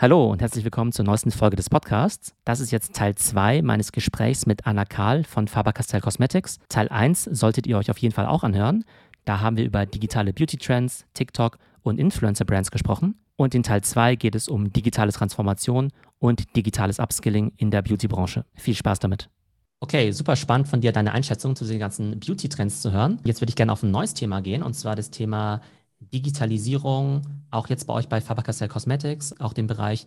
Hallo und herzlich willkommen zur neuesten Folge des Podcasts. Das ist jetzt Teil 2 meines Gesprächs mit Anna Kahl von Faber-Castell Cosmetics. Teil 1 solltet ihr euch auf jeden Fall auch anhören. Da haben wir über digitale Beauty-Trends, TikTok und Influencer-Brands gesprochen. Und in Teil 2 geht es um digitale Transformation und digitales Upskilling in der Beauty-Branche. Viel Spaß damit. Okay, super spannend von dir, deine Einschätzung zu den ganzen Beauty-Trends zu hören. Jetzt würde ich gerne auf ein neues Thema gehen, und zwar das Thema Digitalisierung, auch jetzt bei euch bei Faber-Castell Cosmetics, auch den Bereich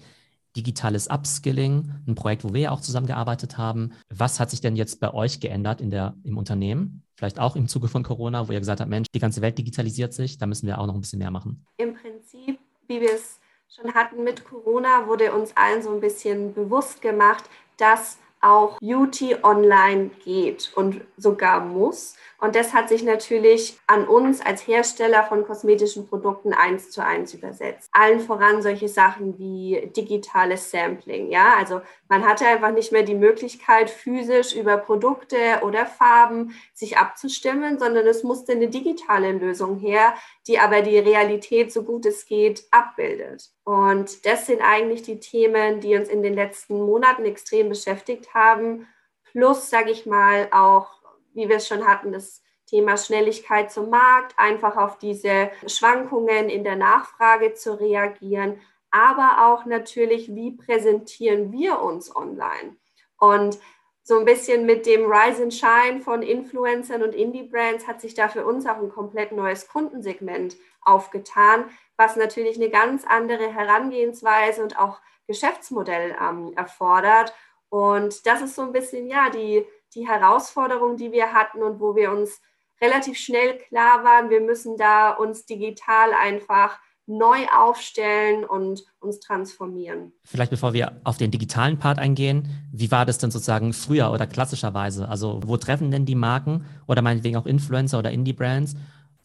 digitales Upskilling, ein Projekt, wo wir ja auch zusammengearbeitet haben. Was hat sich denn jetzt bei euch geändert in der, im Unternehmen? Vielleicht auch im Zuge von Corona, wo ihr gesagt habt, Mensch, die ganze Welt digitalisiert sich, da müssen wir auch noch ein bisschen mehr machen. Im Prinzip, wie wir es schon hatten mit Corona, wurde uns allen so ein bisschen bewusst gemacht, dass auch Beauty online geht und sogar muss. Und das hat sich natürlich an uns als Hersteller von kosmetischen Produkten eins zu eins übersetzt. Allen voran solche Sachen wie digitales Sampling. Ja, also man hatte einfach nicht mehr die Möglichkeit, physisch über Produkte oder Farben sich abzustimmen, sondern es musste eine digitale Lösung her, die aber die Realität so gut es geht abbildet. Und das sind eigentlich die Themen, die uns in den letzten Monaten extrem beschäftigt haben. Plus, sage ich mal, auch wie wir es schon hatten, das Thema Schnelligkeit zum Markt, einfach auf diese Schwankungen in der Nachfrage zu reagieren, aber auch natürlich, wie präsentieren wir uns online? Und so ein bisschen mit dem Rise and Shine von Influencern und Indie-Brands hat sich da für uns auch ein komplett neues Kundensegment aufgetan, was natürlich eine ganz andere Herangehensweise und auch Geschäftsmodell ähm, erfordert. Und das ist so ein bisschen, ja, die, die Herausforderung, die wir hatten und wo wir uns relativ schnell klar waren, wir müssen da uns digital einfach neu aufstellen und uns transformieren. Vielleicht bevor wir auf den digitalen Part eingehen, wie war das denn sozusagen früher oder klassischerweise? Also wo treffen denn die Marken oder meinetwegen auch Influencer oder Indie-Brands?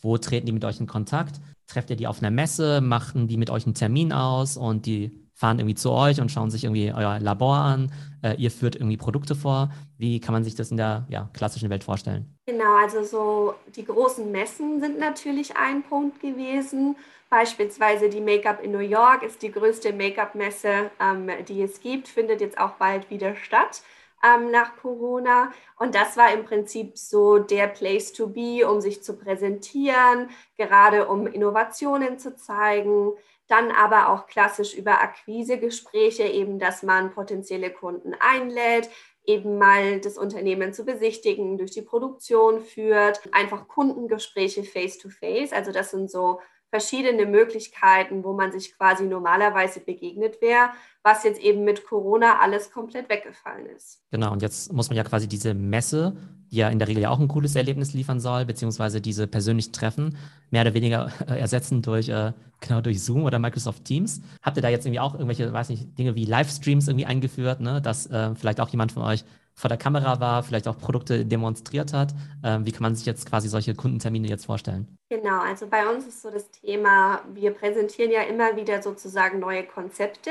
Wo treten die mit euch in Kontakt? Trefft ihr die auf einer Messe? Machen die mit euch einen Termin aus und die fahren irgendwie zu euch und schauen sich irgendwie euer Labor an. Äh, ihr führt irgendwie Produkte vor. Wie kann man sich das in der ja, klassischen Welt vorstellen? Genau, also so die großen Messen sind natürlich ein Punkt gewesen. Beispielsweise die Make-up in New York ist die größte Make-up-Messe, ähm, die es gibt, findet jetzt auch bald wieder statt. Ähm, nach Corona. Und das war im Prinzip so der Place to be, um sich zu präsentieren, gerade um Innovationen zu zeigen. Dann aber auch klassisch über Akquisegespräche, eben, dass man potenzielle Kunden einlädt, eben mal das Unternehmen zu besichtigen, durch die Produktion führt, einfach Kundengespräche face-to-face. -face. Also das sind so verschiedene Möglichkeiten, wo man sich quasi normalerweise begegnet wäre, was jetzt eben mit Corona alles komplett weggefallen ist. Genau, und jetzt muss man ja quasi diese Messe, die ja in der Regel ja auch ein cooles Erlebnis liefern soll, beziehungsweise diese persönlichen Treffen mehr oder weniger ersetzen durch, äh, genau durch Zoom oder Microsoft Teams. Habt ihr da jetzt irgendwie auch irgendwelche, weiß nicht, Dinge wie Livestreams irgendwie eingeführt, ne? dass äh, vielleicht auch jemand von euch vor der Kamera war, vielleicht auch Produkte demonstriert hat. Ähm, wie kann man sich jetzt quasi solche Kundentermine jetzt vorstellen? Genau, also bei uns ist so das Thema, wir präsentieren ja immer wieder sozusagen neue Konzepte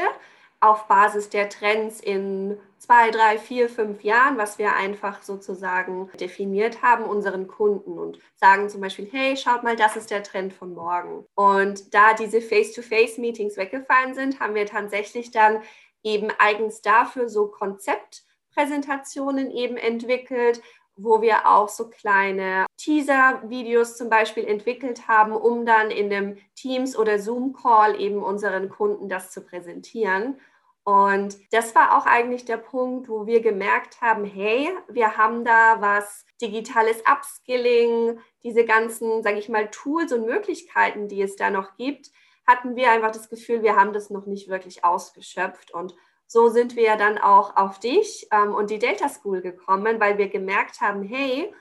auf Basis der Trends in zwei, drei, vier, fünf Jahren, was wir einfach sozusagen definiert haben, unseren Kunden und sagen zum Beispiel, hey, schaut mal, das ist der Trend von morgen. Und da diese Face-to-Face-Meetings weggefallen sind, haben wir tatsächlich dann eben eigens dafür so Konzept Präsentationen eben entwickelt, wo wir auch so kleine Teaser-Videos zum Beispiel entwickelt haben, um dann in einem Teams- oder Zoom-Call eben unseren Kunden das zu präsentieren. Und das war auch eigentlich der Punkt, wo wir gemerkt haben, hey, wir haben da was digitales Upskilling, diese ganzen, sage ich mal, Tools und Möglichkeiten, die es da noch gibt, hatten wir einfach das Gefühl, wir haben das noch nicht wirklich ausgeschöpft und so sind wir dann auch auf dich ähm, und die Data School gekommen, weil wir gemerkt haben, hey,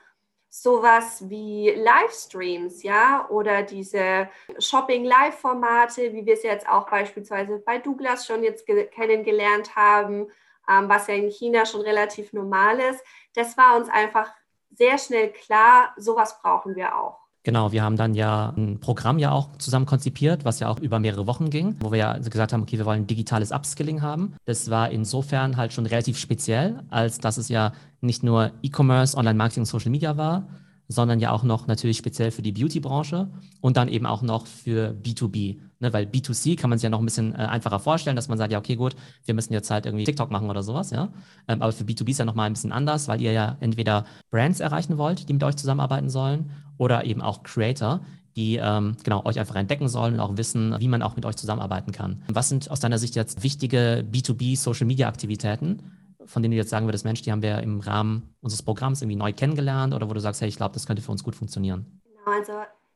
sowas wie Livestreams, ja, oder diese Shopping-Live-Formate, wie wir es jetzt auch beispielsweise bei Douglas schon jetzt kennengelernt haben, ähm, was ja in China schon relativ normal ist, das war uns einfach sehr schnell klar, sowas brauchen wir auch. Genau, wir haben dann ja ein Programm ja auch zusammen konzipiert, was ja auch über mehrere Wochen ging, wo wir ja gesagt haben, okay, wir wollen digitales Upskilling haben. Das war insofern halt schon relativ speziell, als dass es ja nicht nur E-Commerce, Online-Marketing und Social Media war, sondern ja auch noch natürlich speziell für die Beauty-Branche und dann eben auch noch für B2B. Ne? Weil B2C kann man sich ja noch ein bisschen äh, einfacher vorstellen, dass man sagt, ja, okay, gut, wir müssen jetzt halt irgendwie TikTok machen oder sowas, ja. Ähm, aber für B2B ist ja nochmal ein bisschen anders, weil ihr ja entweder Brands erreichen wollt, die mit euch zusammenarbeiten sollen, oder eben auch Creator, die ähm, genau euch einfach entdecken sollen und auch wissen, wie man auch mit euch zusammenarbeiten kann. Was sind aus deiner Sicht jetzt wichtige B2B Social Media Aktivitäten, von denen du jetzt sagen würdest, Mensch, die haben wir im Rahmen unseres Programms irgendwie neu kennengelernt oder wo du sagst, hey, ich glaube, das könnte für uns gut funktionieren? Genau, also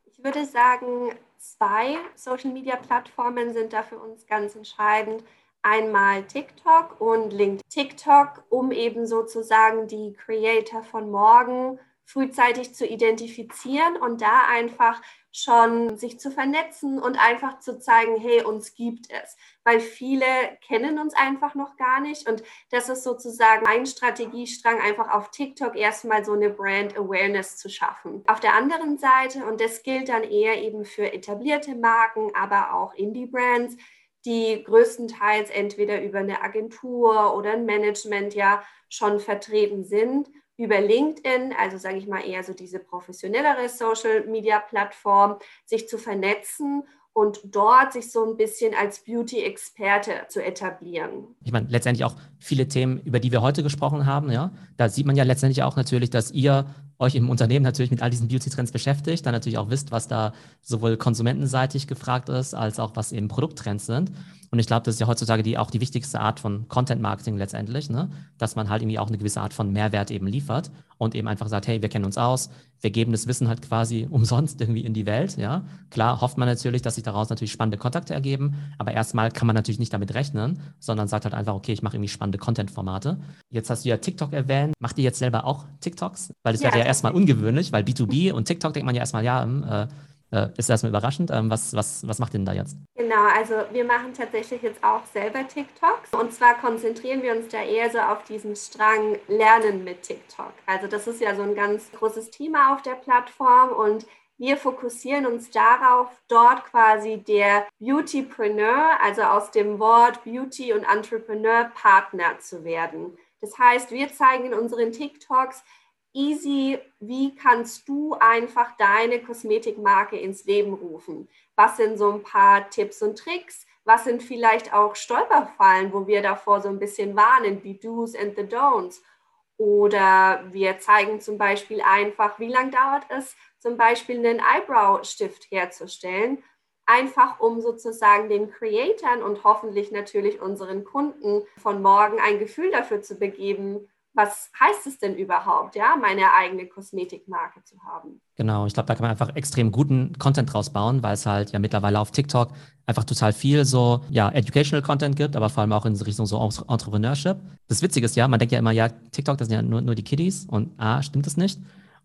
ich würde sagen, zwei Social Media Plattformen sind da für uns ganz entscheidend. Einmal TikTok und LinkedIn. TikTok, um eben sozusagen die Creator von morgen frühzeitig zu identifizieren und da einfach schon sich zu vernetzen und einfach zu zeigen, hey, uns gibt es. Weil viele kennen uns einfach noch gar nicht. Und das ist sozusagen ein Strategiestrang, einfach auf TikTok erstmal so eine Brand Awareness zu schaffen. Auf der anderen Seite, und das gilt dann eher eben für etablierte Marken, aber auch Indie-Brands, die größtenteils entweder über eine Agentur oder ein Management ja schon vertreten sind über LinkedIn, also sage ich mal eher so diese professionellere Social-Media-Plattform, sich zu vernetzen und dort sich so ein bisschen als Beauty-Experte zu etablieren. Ich meine, letztendlich auch viele Themen, über die wir heute gesprochen haben, ja, da sieht man ja letztendlich auch natürlich, dass ihr euch im Unternehmen natürlich mit all diesen Beauty-Trends beschäftigt, dann natürlich auch wisst, was da sowohl konsumentenseitig gefragt ist, als auch was eben Produkttrends sind. Und ich glaube, das ist ja heutzutage die, auch die wichtigste Art von Content-Marketing letztendlich, ne? dass man halt irgendwie auch eine gewisse Art von Mehrwert eben liefert und eben einfach sagt, hey, wir kennen uns aus, wir geben das Wissen halt quasi umsonst irgendwie in die Welt. Ja, klar hofft man natürlich, dass sich daraus natürlich spannende Kontakte ergeben, aber erstmal kann man natürlich nicht damit rechnen, sondern sagt halt einfach, okay, ich mache irgendwie spannende Content-Formate. Jetzt hast du ja TikTok erwähnt. Macht ihr jetzt selber auch TikToks? Weil das ja, wäre ja erstmal ungewöhnlich, weil B2B und TikTok denkt man ja erstmal, ja, hm, äh, äh, ist erstmal überraschend. Ähm, was, was, was macht ihr denn da jetzt? Genau, also wir machen tatsächlich jetzt auch selber TikToks. Und zwar konzentrieren wir uns da eher so auf diesen Strang Lernen mit TikTok. Also das ist ja so ein ganz großes Thema auf der Plattform und wir fokussieren uns darauf, dort quasi der Beautypreneur, also aus dem Wort Beauty und Entrepreneur Partner zu werden. Das heißt, wir zeigen in unseren TikToks, easy, wie kannst du einfach deine Kosmetikmarke ins Leben rufen? Was sind so ein paar Tipps und Tricks? Was sind vielleicht auch Stolperfallen, wo wir davor so ein bisschen warnen, die Do's and the Don'ts? Oder wir zeigen zum Beispiel einfach, wie lange dauert es, zum Beispiel einen Eyebrow-Stift herzustellen, einfach um sozusagen den Creatoren und hoffentlich natürlich unseren Kunden von morgen ein Gefühl dafür zu begeben, was heißt es denn überhaupt, ja, meine eigene Kosmetikmarke zu haben? Genau, ich glaube, da kann man einfach extrem guten Content draus bauen, weil es halt ja mittlerweile auf TikTok einfach total viel so, ja, educational Content gibt, aber vor allem auch in Richtung so Entrepreneurship. Das Witzige ist ja, man denkt ja immer, ja, TikTok, das sind ja nur, nur die Kiddies und A, stimmt das nicht.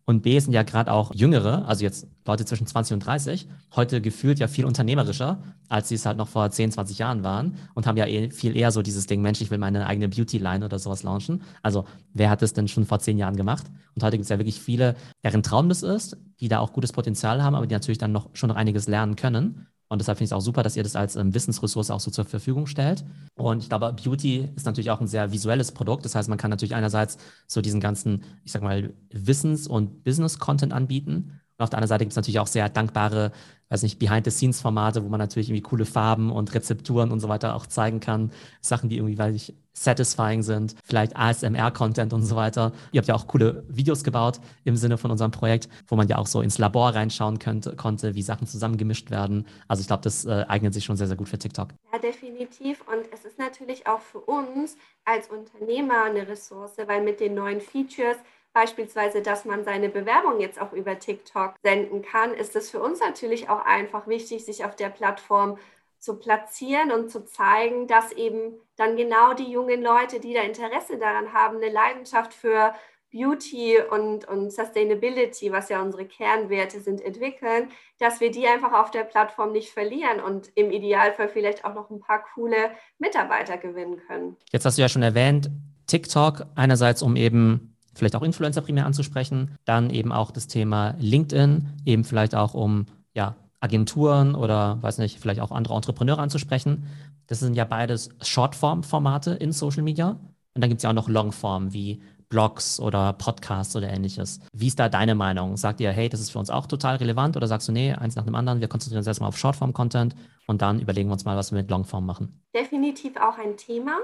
Und B sind ja gerade auch Jüngere, also jetzt Leute zwischen 20 und 30, heute gefühlt ja viel unternehmerischer, als sie es halt noch vor 10, 20 Jahren waren und haben ja eh, viel eher so dieses Ding, Mensch, ich will meine eigene Beauty-Line oder sowas launchen. Also wer hat das denn schon vor 10 Jahren gemacht? Und heute gibt es ja wirklich viele, deren Traum das ist, die da auch gutes Potenzial haben, aber die natürlich dann noch schon noch einiges lernen können. Und deshalb finde ich es auch super, dass ihr das als ähm, Wissensressource auch so zur Verfügung stellt. Und ich glaube, Beauty ist natürlich auch ein sehr visuelles Produkt. Das heißt, man kann natürlich einerseits so diesen ganzen, ich sag mal, Wissens- und Business-Content anbieten. Und auf der anderen Seite gibt es natürlich auch sehr dankbare, weiß nicht, Behind-the-Scenes-Formate, wo man natürlich irgendwie coole Farben und Rezepturen und so weiter auch zeigen kann. Sachen, die irgendwie, weiß ich, satisfying sind, vielleicht ASMR-Content und so weiter. Ihr habt ja auch coole Videos gebaut im Sinne von unserem Projekt, wo man ja auch so ins Labor reinschauen könnte, konnte, wie Sachen zusammengemischt werden. Also ich glaube, das äh, eignet sich schon sehr, sehr gut für TikTok. Ja, definitiv. Und es ist natürlich auch für uns als Unternehmer eine Ressource, weil mit den neuen Features beispielsweise, dass man seine Bewerbung jetzt auch über TikTok senden kann, ist es für uns natürlich auch einfach wichtig, sich auf der Plattform zu platzieren und zu zeigen, dass eben dann genau die jungen Leute, die da Interesse daran haben, eine Leidenschaft für Beauty und, und Sustainability, was ja unsere Kernwerte sind, entwickeln, dass wir die einfach auf der Plattform nicht verlieren und im Idealfall vielleicht auch noch ein paar coole Mitarbeiter gewinnen können. Jetzt hast du ja schon erwähnt, TikTok einerseits, um eben vielleicht auch Influencer primär anzusprechen. Dann eben auch das Thema LinkedIn, eben vielleicht auch um ja, Agenturen oder weiß nicht, vielleicht auch andere Entrepreneure anzusprechen. Das sind ja beides Shortform-Formate in Social Media. Und dann gibt es ja auch noch Longform wie Blogs oder Podcasts oder ähnliches. Wie ist da deine Meinung? Sagt ihr, hey, das ist für uns auch total relevant oder sagst du, nee, eins nach dem anderen, wir konzentrieren uns erstmal auf Shortform-Content und dann überlegen wir uns mal, was wir mit Longform machen? Definitiv auch ein Thema.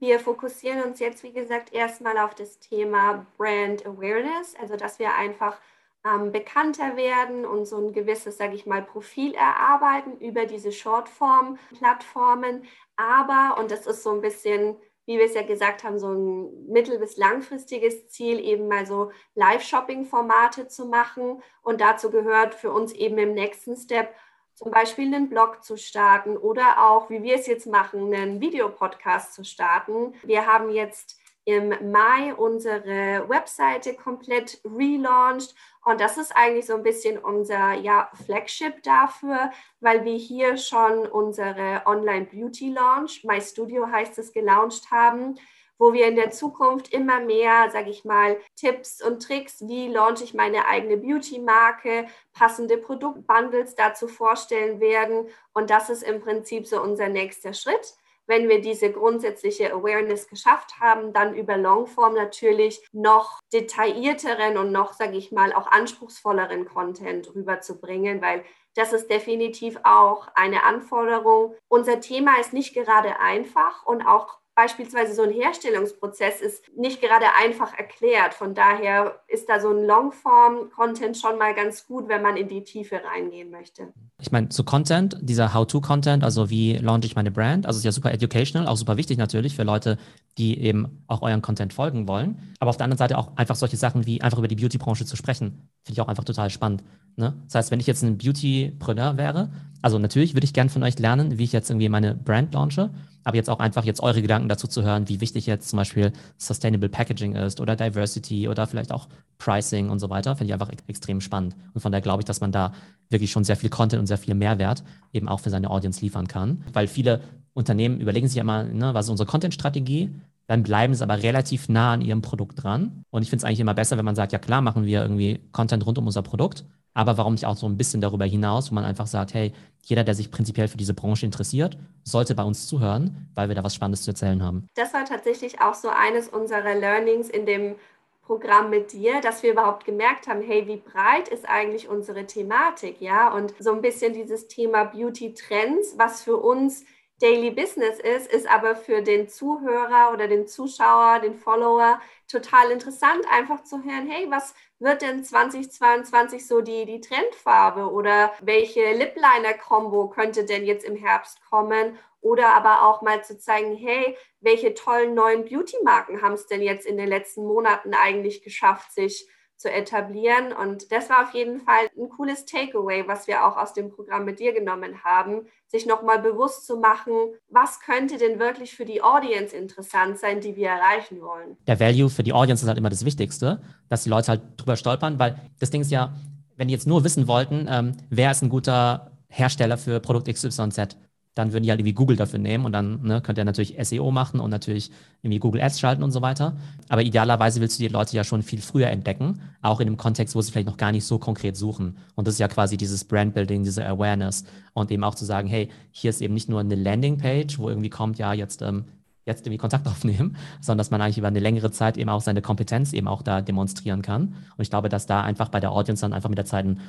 Wir fokussieren uns jetzt, wie gesagt, erstmal auf das Thema Brand Awareness, also dass wir einfach ähm, bekannter werden und so ein gewisses, sage ich mal, Profil erarbeiten über diese Shortform-Plattformen. Aber, und das ist so ein bisschen, wie wir es ja gesagt haben, so ein mittel- bis langfristiges Ziel, eben mal so Live-Shopping-Formate zu machen. Und dazu gehört für uns eben im nächsten Step zum Beispiel einen Blog zu starten oder auch, wie wir es jetzt machen, einen Videopodcast zu starten. Wir haben jetzt im Mai unsere Webseite komplett relaunched und das ist eigentlich so ein bisschen unser ja, Flagship dafür, weil wir hier schon unsere Online Beauty Launch, My Studio heißt es, gelauncht haben wo wir in der Zukunft immer mehr, sage ich mal, Tipps und Tricks, wie launche ich meine eigene Beauty-Marke, passende Produktbundles dazu vorstellen werden. Und das ist im Prinzip so unser nächster Schritt. Wenn wir diese grundsätzliche Awareness geschafft haben, dann über Longform natürlich noch detaillierteren und noch, sage ich mal, auch anspruchsvolleren Content rüberzubringen, weil das ist definitiv auch eine Anforderung. Unser Thema ist nicht gerade einfach und auch beispielsweise so ein Herstellungsprozess ist nicht gerade einfach erklärt. Von daher ist da so ein Longform-Content schon mal ganz gut, wenn man in die Tiefe reingehen möchte. Ich meine, so Content, dieser How-to-Content, also wie launche ich meine Brand, also ist ja super educational, auch super wichtig natürlich für Leute, die eben auch euren Content folgen wollen. Aber auf der anderen Seite auch einfach solche Sachen wie einfach über die Beauty-Branche zu sprechen, finde ich auch einfach total spannend. Ne? Das heißt, wenn ich jetzt ein Beauty-Preneur wäre, also natürlich würde ich gerne von euch lernen, wie ich jetzt irgendwie meine Brand launche aber jetzt auch einfach jetzt eure Gedanken dazu zu hören, wie wichtig jetzt zum Beispiel Sustainable Packaging ist oder Diversity oder vielleicht auch Pricing und so weiter, finde ich einfach extrem spannend. Und von daher glaube ich, dass man da wirklich schon sehr viel Content und sehr viel Mehrwert eben auch für seine Audience liefern kann. Weil viele Unternehmen überlegen sich ja mal, ne, was ist unsere Content-Strategie? Dann bleiben sie aber relativ nah an ihrem Produkt dran. Und ich finde es eigentlich immer besser, wenn man sagt, ja klar, machen wir irgendwie Content rund um unser Produkt aber warum nicht auch so ein bisschen darüber hinaus, wo man einfach sagt, hey, jeder, der sich prinzipiell für diese Branche interessiert, sollte bei uns zuhören, weil wir da was Spannendes zu erzählen haben. Das war tatsächlich auch so eines unserer Learnings in dem Programm mit dir, dass wir überhaupt gemerkt haben, hey, wie breit ist eigentlich unsere Thematik, ja? Und so ein bisschen dieses Thema Beauty Trends, was für uns Daily Business ist, ist aber für den Zuhörer oder den Zuschauer, den Follower total interessant, einfach zu hören, hey, was wird denn 2022 so die, die Trendfarbe oder welche Lip Liner Combo könnte denn jetzt im Herbst kommen? Oder aber auch mal zu zeigen, hey, welche tollen neuen Beauty-Marken haben es denn jetzt in den letzten Monaten eigentlich geschafft, sich zu etablieren. Und das war auf jeden Fall ein cooles Takeaway, was wir auch aus dem Programm mit dir genommen haben, sich nochmal bewusst zu machen, was könnte denn wirklich für die Audience interessant sein, die wir erreichen wollen. Der Value für die Audience ist halt immer das Wichtigste, dass die Leute halt drüber stolpern, weil das Ding ist ja, wenn die jetzt nur wissen wollten, ähm, wer ist ein guter Hersteller für Produkt XYZ, dann würden die halt irgendwie Google dafür nehmen und dann ne, könnt ihr natürlich SEO machen und natürlich irgendwie Google Ads schalten und so weiter. Aber idealerweise willst du die Leute ja schon viel früher entdecken, auch in einem Kontext, wo sie vielleicht noch gar nicht so konkret suchen. Und das ist ja quasi dieses Brandbuilding, diese Awareness und eben auch zu sagen, hey, hier ist eben nicht nur eine Landingpage, wo irgendwie kommt, ja, jetzt ähm, jetzt irgendwie Kontakt aufnehmen, sondern dass man eigentlich über eine längere Zeit eben auch seine Kompetenz eben auch da demonstrieren kann. Und ich glaube, dass da einfach bei der Audience dann einfach mit der Zeit ein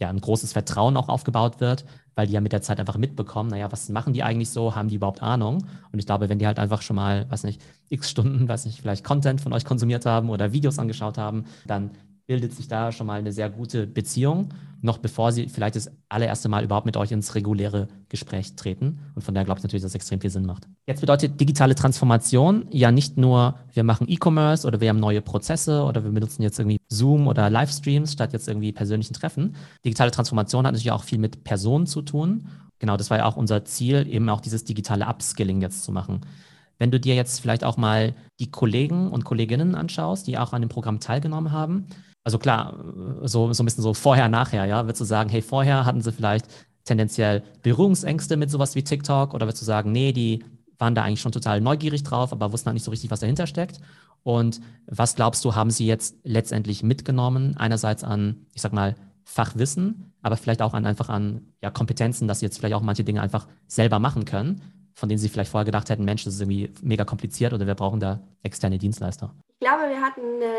ja, ein großes Vertrauen auch aufgebaut wird, weil die ja mit der Zeit einfach mitbekommen, naja, was machen die eigentlich so, haben die überhaupt Ahnung? Und ich glaube, wenn die halt einfach schon mal, weiß nicht, x Stunden, weiß nicht, vielleicht Content von euch konsumiert haben oder Videos angeschaut haben, dann bildet sich da schon mal eine sehr gute Beziehung, noch bevor sie vielleicht das allererste Mal überhaupt mit euch ins reguläre Gespräch treten. Und von daher glaube ich natürlich, dass es extrem viel Sinn macht. Jetzt bedeutet digitale Transformation ja nicht nur, wir machen E-Commerce oder wir haben neue Prozesse oder wir benutzen jetzt irgendwie Zoom oder Livestreams statt jetzt irgendwie persönlichen Treffen. Digitale Transformation hat natürlich auch viel mit Personen zu tun. Genau, das war ja auch unser Ziel, eben auch dieses digitale Upskilling jetzt zu machen. Wenn du dir jetzt vielleicht auch mal die Kollegen und Kolleginnen anschaust, die auch an dem Programm teilgenommen haben, also klar, so, so ein bisschen so vorher, nachher, ja, würdest du sagen, hey, vorher hatten sie vielleicht tendenziell Berührungsängste mit sowas wie TikTok oder würdest du sagen, nee, die waren da eigentlich schon total neugierig drauf, aber wussten halt nicht so richtig, was dahinter steckt? Und was glaubst du, haben sie jetzt letztendlich mitgenommen? Einerseits an, ich sag mal, Fachwissen, aber vielleicht auch an einfach an ja, Kompetenzen, dass sie jetzt vielleicht auch manche Dinge einfach selber machen können von denen Sie vielleicht vorher gedacht hätten, Mensch, das ist irgendwie mega kompliziert oder wir brauchen da externe Dienstleister? Ich glaube, wir hatten eine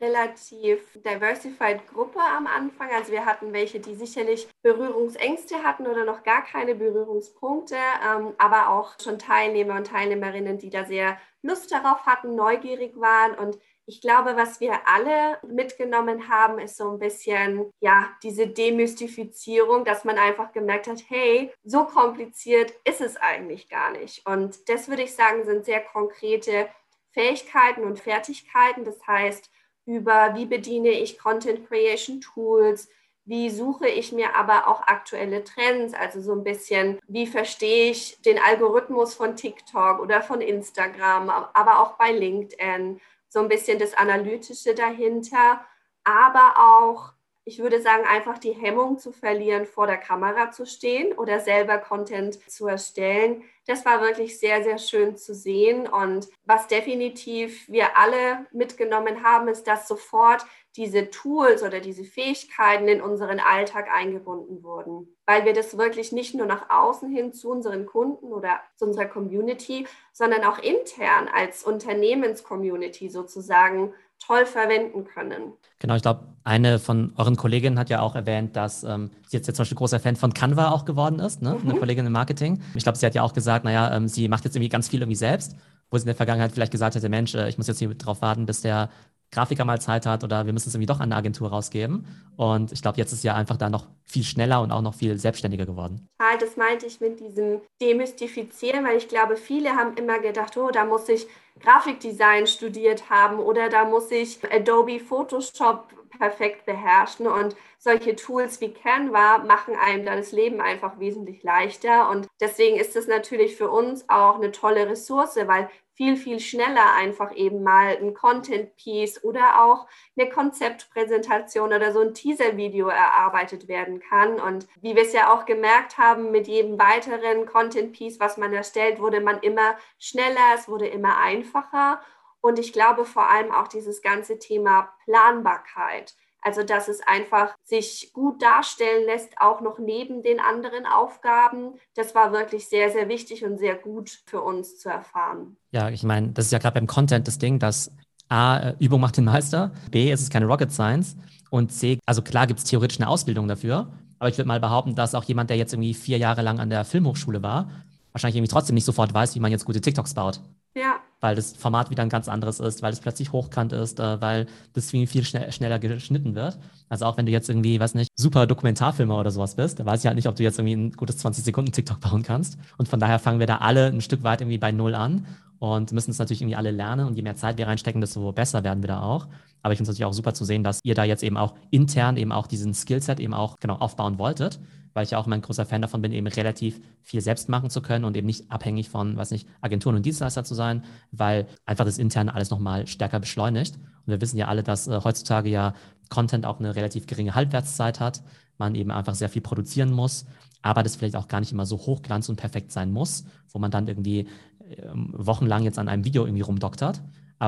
relativ diversified Gruppe am Anfang. Also wir hatten welche, die sicherlich Berührungsängste hatten oder noch gar keine Berührungspunkte, ähm, aber auch schon Teilnehmer und Teilnehmerinnen, die da sehr Lust darauf hatten, neugierig waren und ich glaube, was wir alle mitgenommen haben, ist so ein bisschen, ja, diese Demystifizierung, dass man einfach gemerkt hat, hey, so kompliziert ist es eigentlich gar nicht. Und das würde ich sagen, sind sehr konkrete Fähigkeiten und Fertigkeiten. Das heißt, über wie bediene ich Content Creation Tools, wie suche ich mir aber auch aktuelle Trends, also so ein bisschen, wie verstehe ich den Algorithmus von TikTok oder von Instagram, aber auch bei LinkedIn so ein bisschen das Analytische dahinter, aber auch, ich würde sagen, einfach die Hemmung zu verlieren, vor der Kamera zu stehen oder selber Content zu erstellen. Das war wirklich sehr, sehr schön zu sehen. Und was definitiv wir alle mitgenommen haben, ist, dass sofort diese Tools oder diese Fähigkeiten in unseren Alltag eingebunden wurden, weil wir das wirklich nicht nur nach außen hin zu unseren Kunden oder zu unserer Community, sondern auch intern als Unternehmenscommunity sozusagen toll verwenden können. Genau, ich glaube, eine von euren Kolleginnen hat ja auch erwähnt, dass ähm, sie jetzt, jetzt zum Beispiel großer Fan von Canva auch geworden ist, ne? Mhm. eine Kollegin im Marketing. Ich glaube, sie hat ja auch gesagt, naja, ähm, sie macht jetzt irgendwie ganz viel irgendwie selbst, wo sie in der Vergangenheit vielleicht gesagt hätte, Mensch, äh, ich muss jetzt hier drauf warten, bis der Grafiker mal Zeit hat oder wir müssen es irgendwie doch an eine Agentur rausgeben. Und ich glaube, jetzt ist ja einfach da noch viel schneller und auch noch viel selbstständiger geworden. Das meinte ich mit diesem Demystifizieren, weil ich glaube, viele haben immer gedacht, oh, da muss ich Grafikdesign studiert haben oder da muss ich Adobe Photoshop perfekt beherrschen. Und solche Tools wie Canva machen einem dann das Leben einfach wesentlich leichter. Und deswegen ist es natürlich für uns auch eine tolle Ressource, weil viel, viel schneller einfach eben mal ein Content-Piece oder auch eine Konzeptpräsentation oder so ein Teaser-Video erarbeitet werden kann. Und wie wir es ja auch gemerkt haben, mit jedem weiteren Content-Piece, was man erstellt, wurde man immer schneller, es wurde immer einfacher. Und ich glaube vor allem auch dieses ganze Thema Planbarkeit. Also, dass es einfach sich gut darstellen lässt, auch noch neben den anderen Aufgaben. Das war wirklich sehr, sehr wichtig und sehr gut für uns zu erfahren. Ja, ich meine, das ist ja gerade beim Content das Ding, dass A, äh, Übung macht den Meister, B, es ist keine Rocket Science und C, also klar gibt es theoretisch eine Ausbildung dafür, aber ich würde mal behaupten, dass auch jemand, der jetzt irgendwie vier Jahre lang an der Filmhochschule war, wahrscheinlich irgendwie trotzdem nicht sofort weiß, wie man jetzt gute TikToks baut. Ja. Weil das Format wieder ein ganz anderes ist, weil es plötzlich hochkant ist, äh, weil das viel, viel schnell, schneller geschnitten wird. Also auch wenn du jetzt irgendwie, weiß nicht, super Dokumentarfilmer oder sowas bist, da weiß ich halt nicht, ob du jetzt irgendwie ein gutes 20 Sekunden TikTok bauen kannst. Und von daher fangen wir da alle ein Stück weit irgendwie bei Null an und müssen es natürlich irgendwie alle lernen. Und je mehr Zeit wir reinstecken, desto besser werden wir da auch. Aber ich finde es natürlich auch super zu sehen, dass ihr da jetzt eben auch intern eben auch diesen Skillset eben auch genau aufbauen wolltet weil ich ja auch immer ein großer Fan davon bin, eben relativ viel selbst machen zu können und eben nicht abhängig von, weiß nicht, Agenturen und Dienstleister zu sein, weil einfach das Interne alles nochmal stärker beschleunigt. Und wir wissen ja alle, dass äh, heutzutage ja Content auch eine relativ geringe Halbwertszeit hat, man eben einfach sehr viel produzieren muss, aber das vielleicht auch gar nicht immer so hochglanz und perfekt sein muss, wo man dann irgendwie äh, wochenlang jetzt an einem Video irgendwie rumdoktert,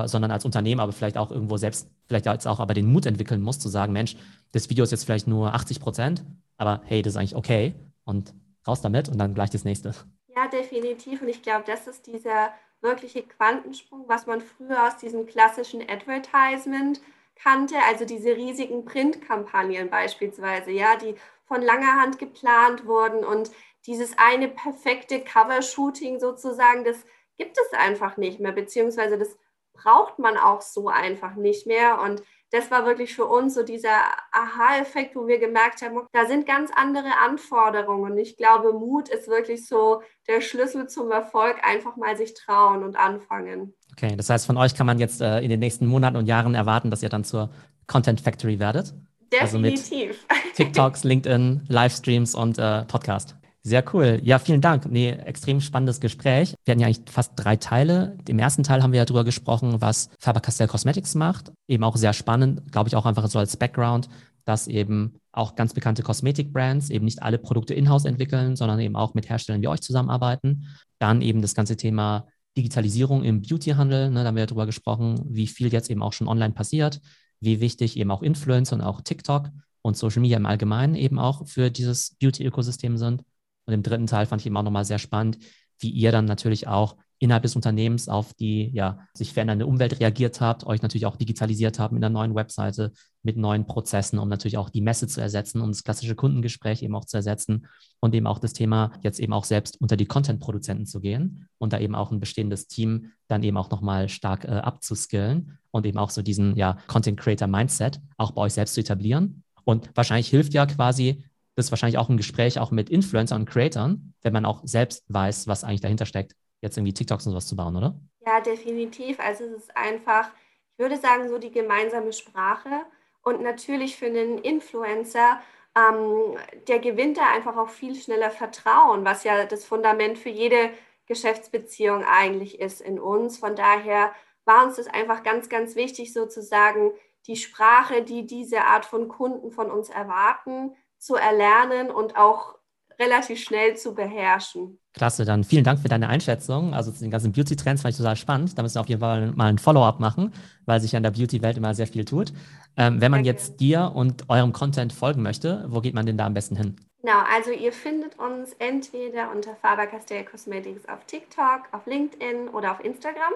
sondern als Unternehmen aber vielleicht auch irgendwo selbst, vielleicht jetzt auch aber den Mut entwickeln muss, zu sagen, Mensch, das Video ist jetzt vielleicht nur 80 Prozent, aber hey, das ist eigentlich okay und raus damit und dann gleich das nächste. Ja, definitiv. Und ich glaube, das ist dieser wirkliche Quantensprung, was man früher aus diesem klassischen Advertisement kannte, also diese riesigen Printkampagnen beispielsweise, ja, die von langer Hand geplant wurden und dieses eine perfekte Cover-Shooting sozusagen, das gibt es einfach nicht mehr, beziehungsweise das braucht man auch so einfach nicht mehr. Und das war wirklich für uns so dieser Aha-Effekt, wo wir gemerkt haben, da sind ganz andere Anforderungen. Und ich glaube, Mut ist wirklich so der Schlüssel zum Erfolg, einfach mal sich trauen und anfangen. Okay, das heißt, von euch kann man jetzt äh, in den nächsten Monaten und Jahren erwarten, dass ihr dann zur Content Factory werdet. Definitiv. Also mit TikToks, LinkedIn, Livestreams und äh, Podcast. Sehr cool. Ja, vielen Dank. Nee, extrem spannendes Gespräch. Wir hatten ja eigentlich fast drei Teile. Im ersten Teil haben wir ja darüber gesprochen, was Faber-Castell Cosmetics macht. Eben auch sehr spannend, glaube ich, auch einfach so als Background, dass eben auch ganz bekannte Kosmetik-Brands eben nicht alle Produkte in-house entwickeln, sondern eben auch mit Herstellern wie euch zusammenarbeiten. Dann eben das ganze Thema Digitalisierung im Beauty-Handel. Ne, da haben wir ja darüber gesprochen, wie viel jetzt eben auch schon online passiert, wie wichtig eben auch Influencer und auch TikTok und Social Media im Allgemeinen eben auch für dieses Beauty-Ökosystem sind. Und im dritten Teil fand ich eben auch nochmal sehr spannend, wie ihr dann natürlich auch innerhalb des Unternehmens auf die ja, sich verändernde Umwelt reagiert habt, euch natürlich auch digitalisiert habt mit einer neuen Webseite, mit neuen Prozessen, um natürlich auch die Messe zu ersetzen und das klassische Kundengespräch eben auch zu ersetzen und eben auch das Thema jetzt eben auch selbst unter die Content-Produzenten zu gehen und da eben auch ein bestehendes Team dann eben auch nochmal stark äh, abzuskillen und eben auch so diesen ja, Content-Creator-Mindset auch bei euch selbst zu etablieren. Und wahrscheinlich hilft ja quasi das ist wahrscheinlich auch ein Gespräch auch mit Influencern und Creatern, wenn man auch selbst weiß, was eigentlich dahinter steckt, jetzt irgendwie TikToks und sowas zu bauen, oder? Ja, definitiv. Also es ist einfach, ich würde sagen, so die gemeinsame Sprache. Und natürlich für einen Influencer, ähm, der gewinnt da einfach auch viel schneller Vertrauen, was ja das Fundament für jede Geschäftsbeziehung eigentlich ist in uns. Von daher war uns das einfach ganz, ganz wichtig, sozusagen die Sprache, die diese Art von Kunden von uns erwarten, zu erlernen und auch relativ schnell zu beherrschen. Klasse, dann vielen Dank für deine Einschätzung. Also zu den ganzen Beauty-Trends fand ich total spannend. Da müssen wir auf jeden Fall mal ein Follow-up machen, weil sich ja in der Beauty-Welt immer sehr viel tut. Ähm, wenn man jetzt dir und eurem Content folgen möchte, wo geht man denn da am besten hin? Genau, also ihr findet uns entweder unter Faber-Castell Cosmetics auf TikTok, auf LinkedIn oder auf Instagram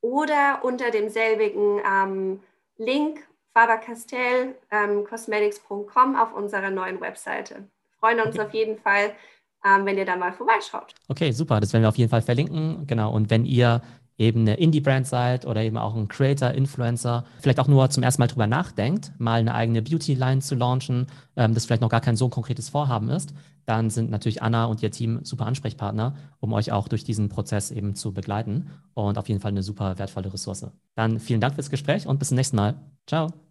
oder unter demselbigen ähm, Link fabercastell ähm, cosmetics.com auf unserer neuen Webseite freuen uns okay. auf jeden Fall, ähm, wenn ihr da mal vorbeischaut. Okay, super. Das werden wir auf jeden Fall verlinken. Genau. Und wenn ihr eben eine Indie-Brand seid oder eben auch ein Creator, Influencer, vielleicht auch nur zum ersten Mal drüber nachdenkt, mal eine eigene Beauty-Line zu launchen, ähm, das vielleicht noch gar kein so konkretes Vorhaben ist, dann sind natürlich Anna und ihr Team super Ansprechpartner, um euch auch durch diesen Prozess eben zu begleiten und auf jeden Fall eine super wertvolle Ressource. Dann vielen Dank fürs Gespräch und bis zum nächsten Mal. Ciao.